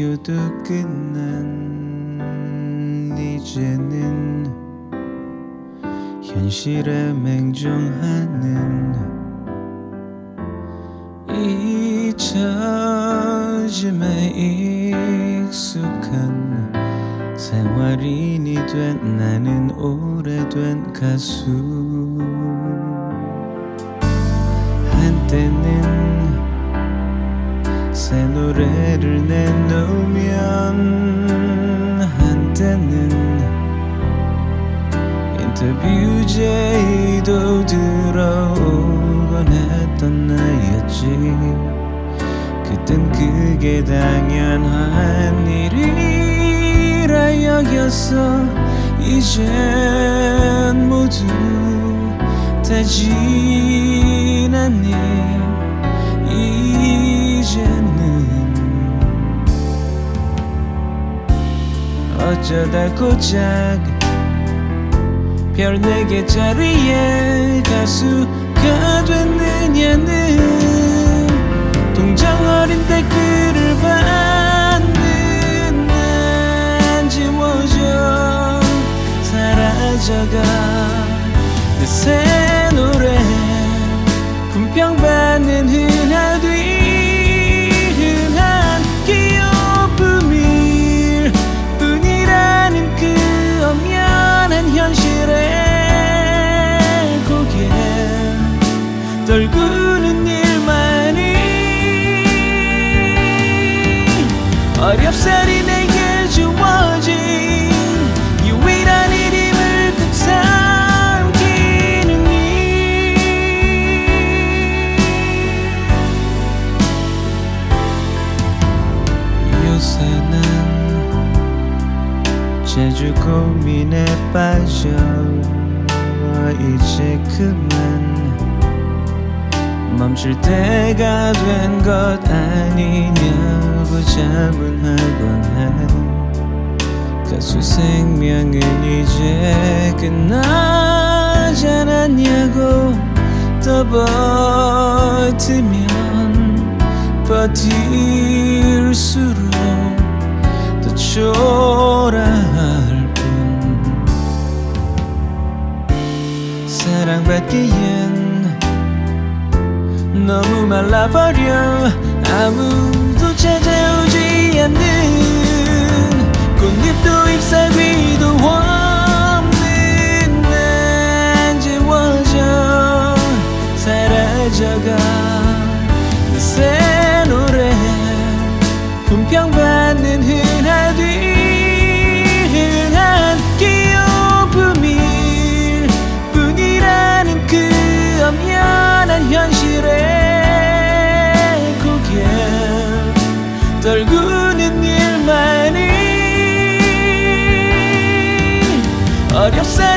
시효도 끝난 이제는 현실에 맹종하는 잊혀짐에 익숙한 생활인이 된 나는 오래된 가수. 한때는 새 노래를 내놓으면 한때는 인터뷰 제의도 들어오곤 했던 나였지. 그땐 그게 당연한 일이라 여겼어. 이젠 모두 다 지났니 어쩌다 고작 별네 개짜리의 가수가 됐느냐는 동정 어린 댓글을 받는 난 지워져 사라져가 내새노 멈출 때가 된 것 아니냐고 자문하곤 해 가수 생명은 이제 끝나지 않았냐고 더 버티면 버틸수록 더 초라할 뿐. 사랑받기엔 너무 말라버려. 아무도 찾아오지 않는 꽃잎도 잎사귀도 없는 난 지워져 사라져가. 새 노래 품평받는 흔 어렵사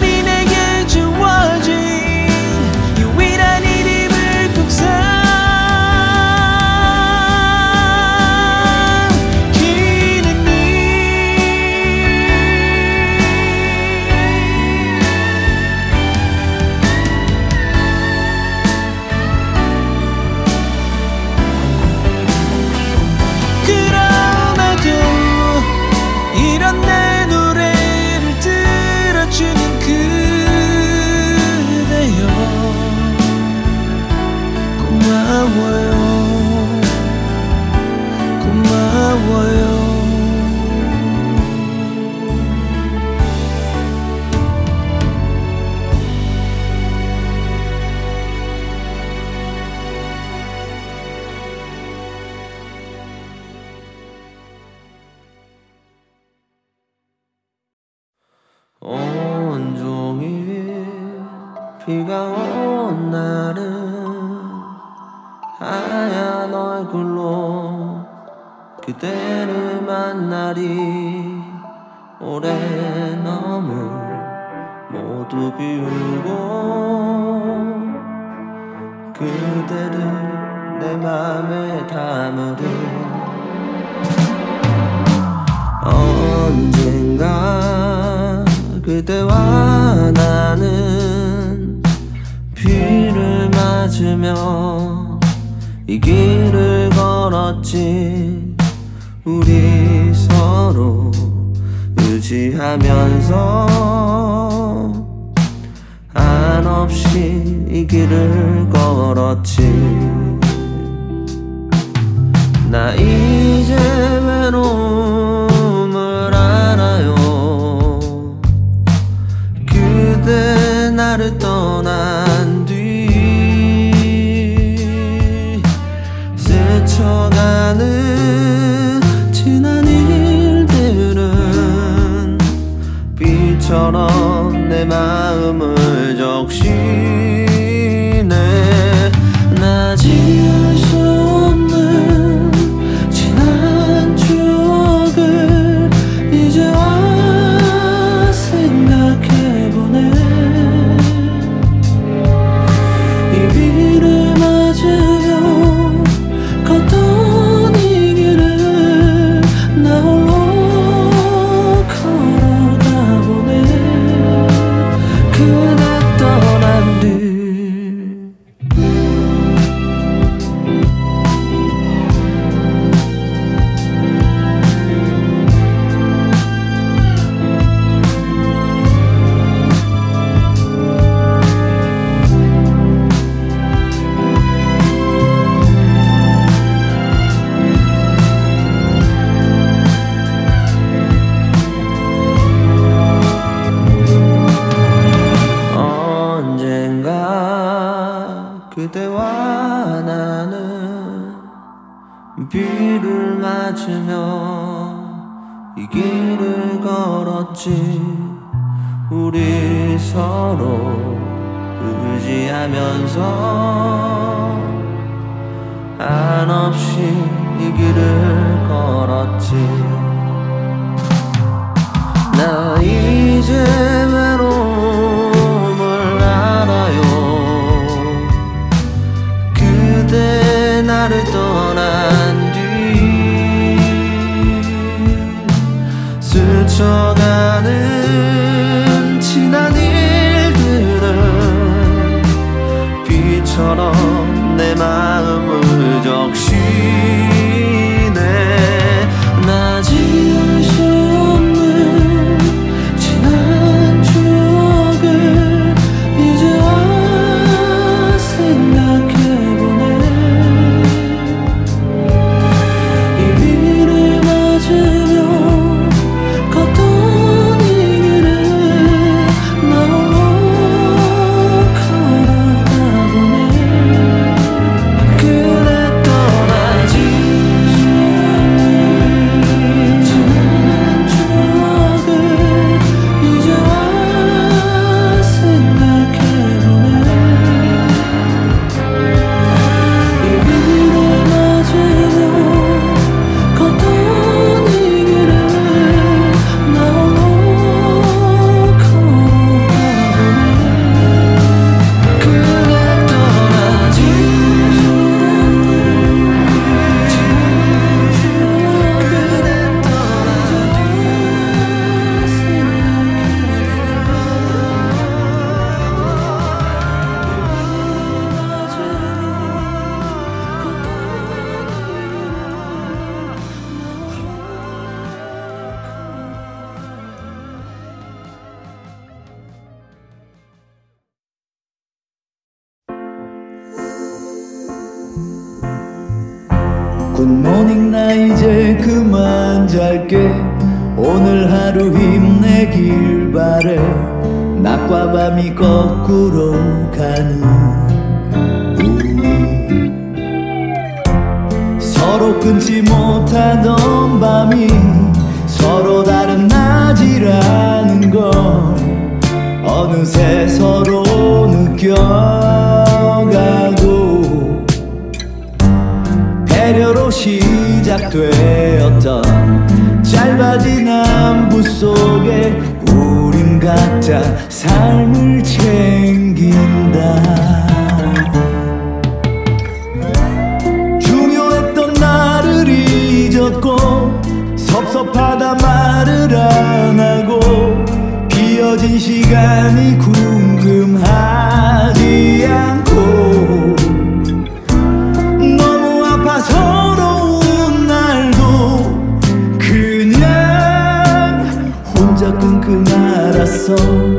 그대와 나는 비를 맞으며 이 길을 걸었지. 우리 서로 의지하면서 한없이 이 길을 걸었지. 나 이제 외로운 천원 내맘 비를 맞으며 이 길을 걸었지. 우리 서로 의지하면서 한없이 이 길을 걸었지. 나 이제 떠나는 지난 일들은 비처럼 走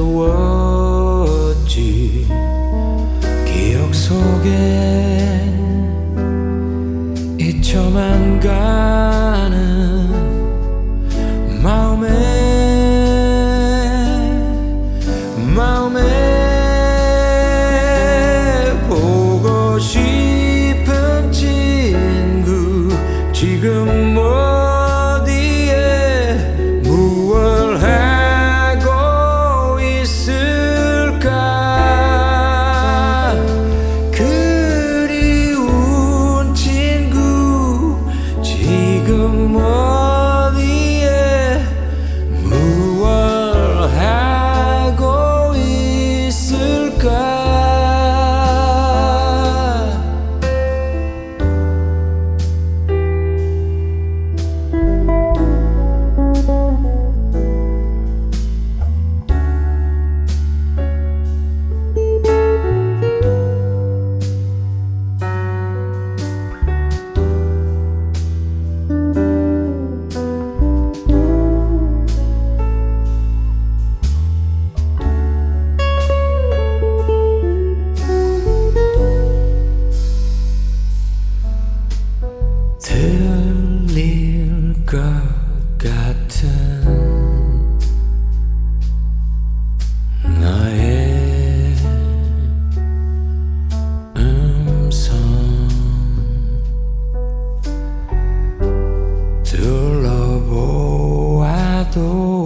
외로웠지. 기억 속에 잊혀만 가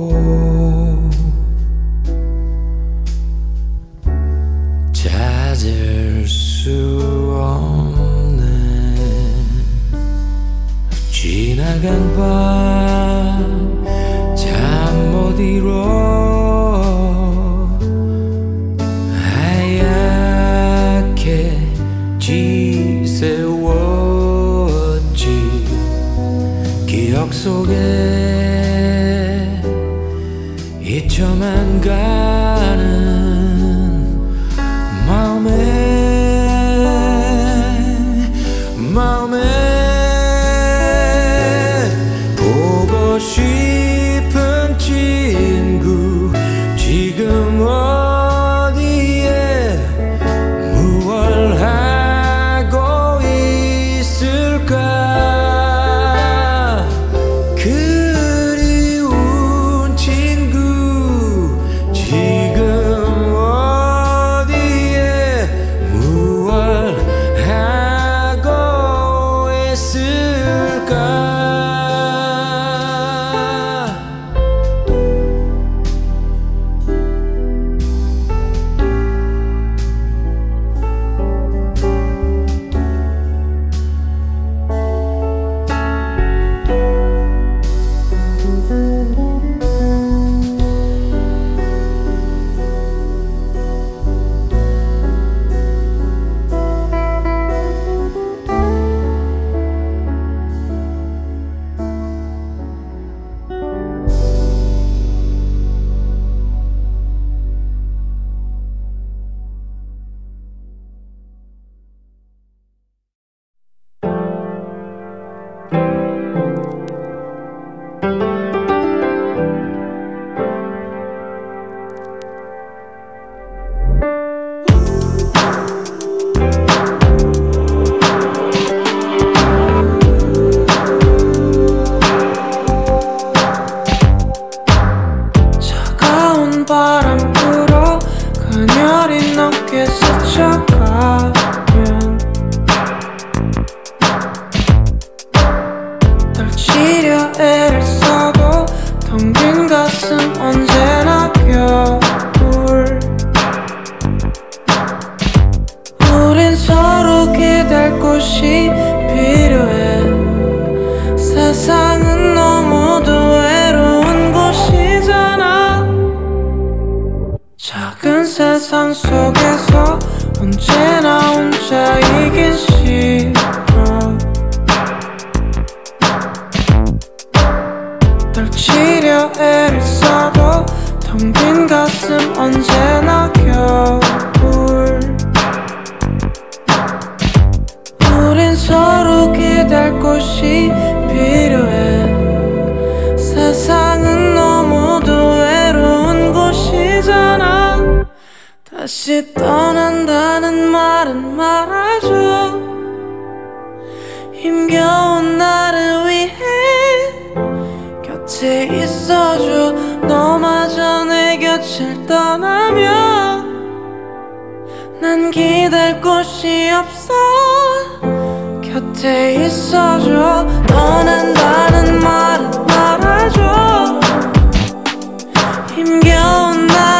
Oh. 같이 있어줘. 너마저 내 곁을 떠나면 난 기댈 곳이 없어. 곁에 있어줘. 떠난다는 말은 말아줘. 힘겨운 날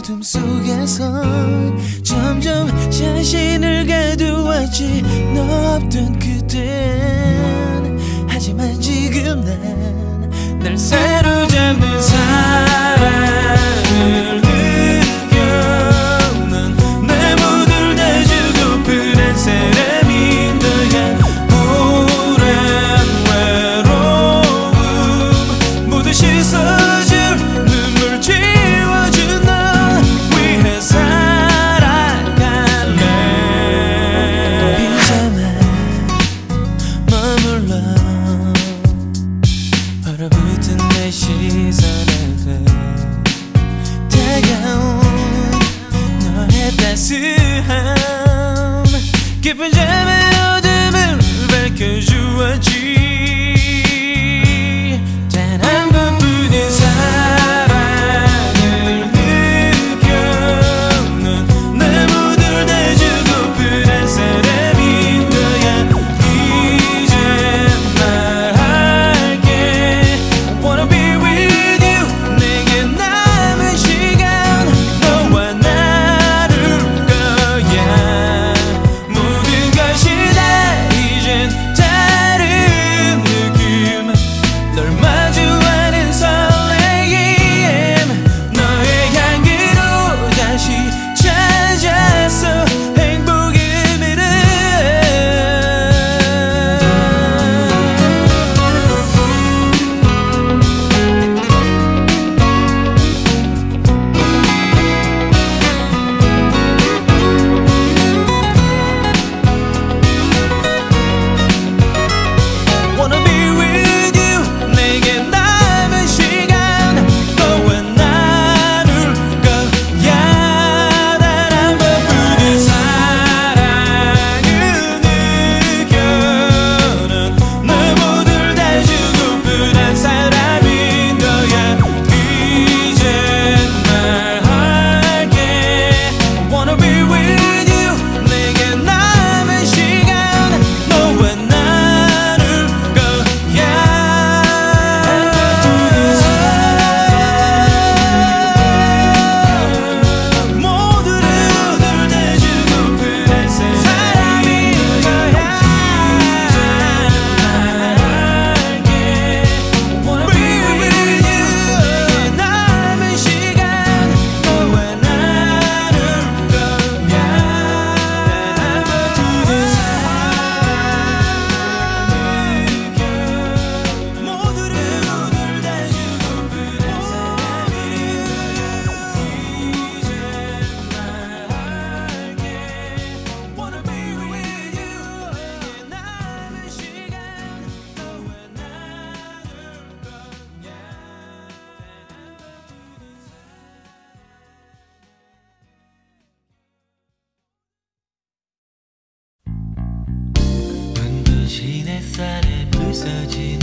어둠 속에서 점점 자신을 가두었지. 너 없던 그땐. 하지만 지금 난날 새로 잡는 사람. Giờ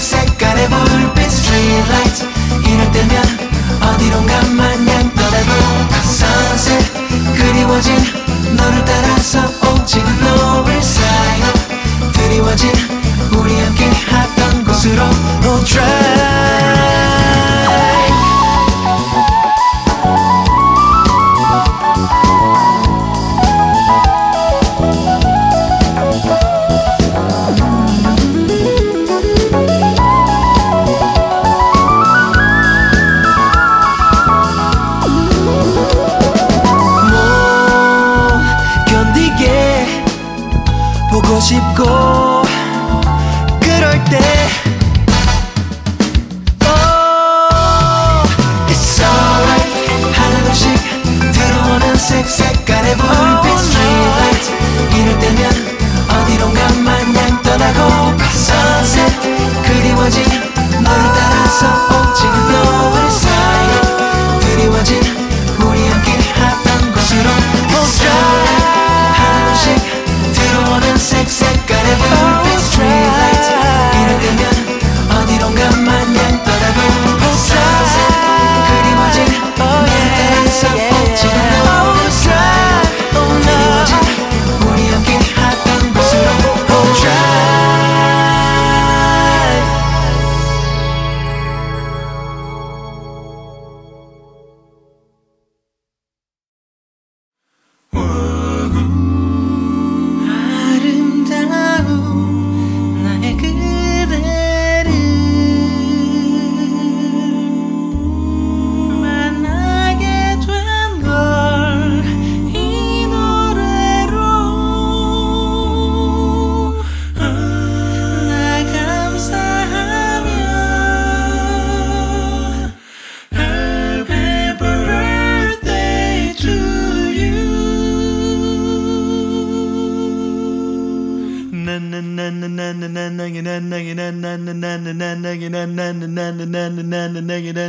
들 이슬비가